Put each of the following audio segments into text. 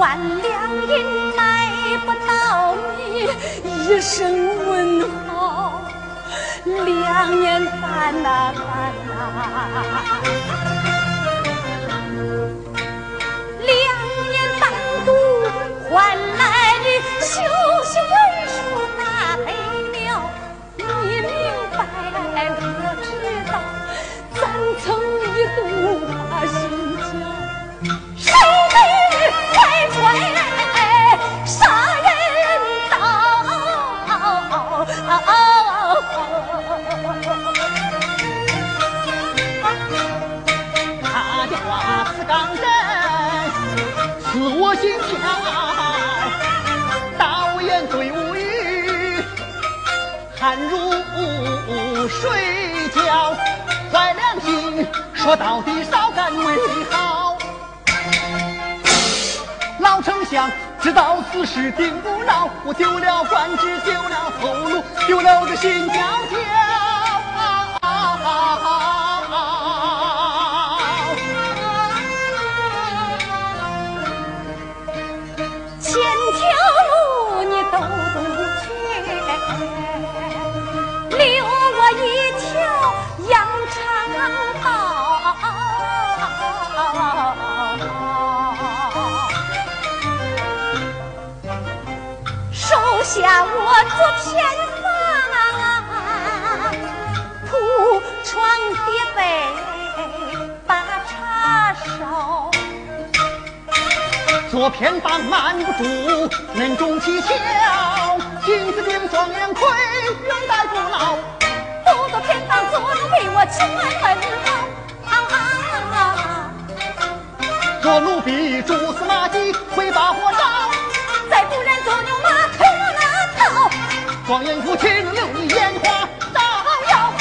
万两银买不到你一声问候，两年半呐半呐，快杀人刀！他的话是钢针，刺我心跳。刀言对无语，汗如水浇。坏良心，说到底，少干为好。想知道此事定不牢，我丢了官职，丢了后路，丢了我的心焦千收下我做偏房，铺床叠被把茶烧。做偏方瞒不住，能中蹊跷。金子君状元魁，远代不老。不做偏方，做奴婢，我千万问好。做奴婢，状元夫妻留你烟花照耀。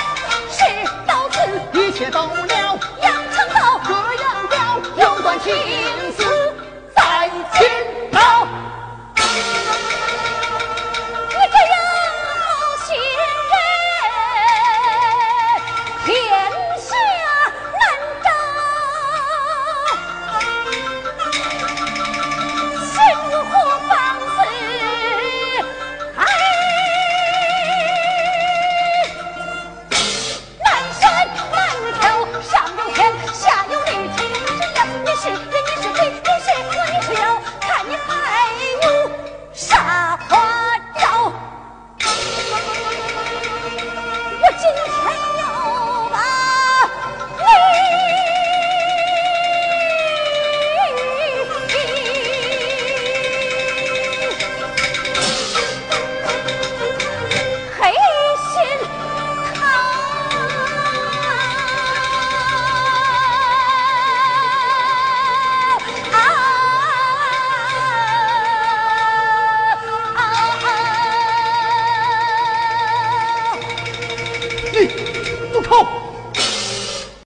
事到此，一切都了。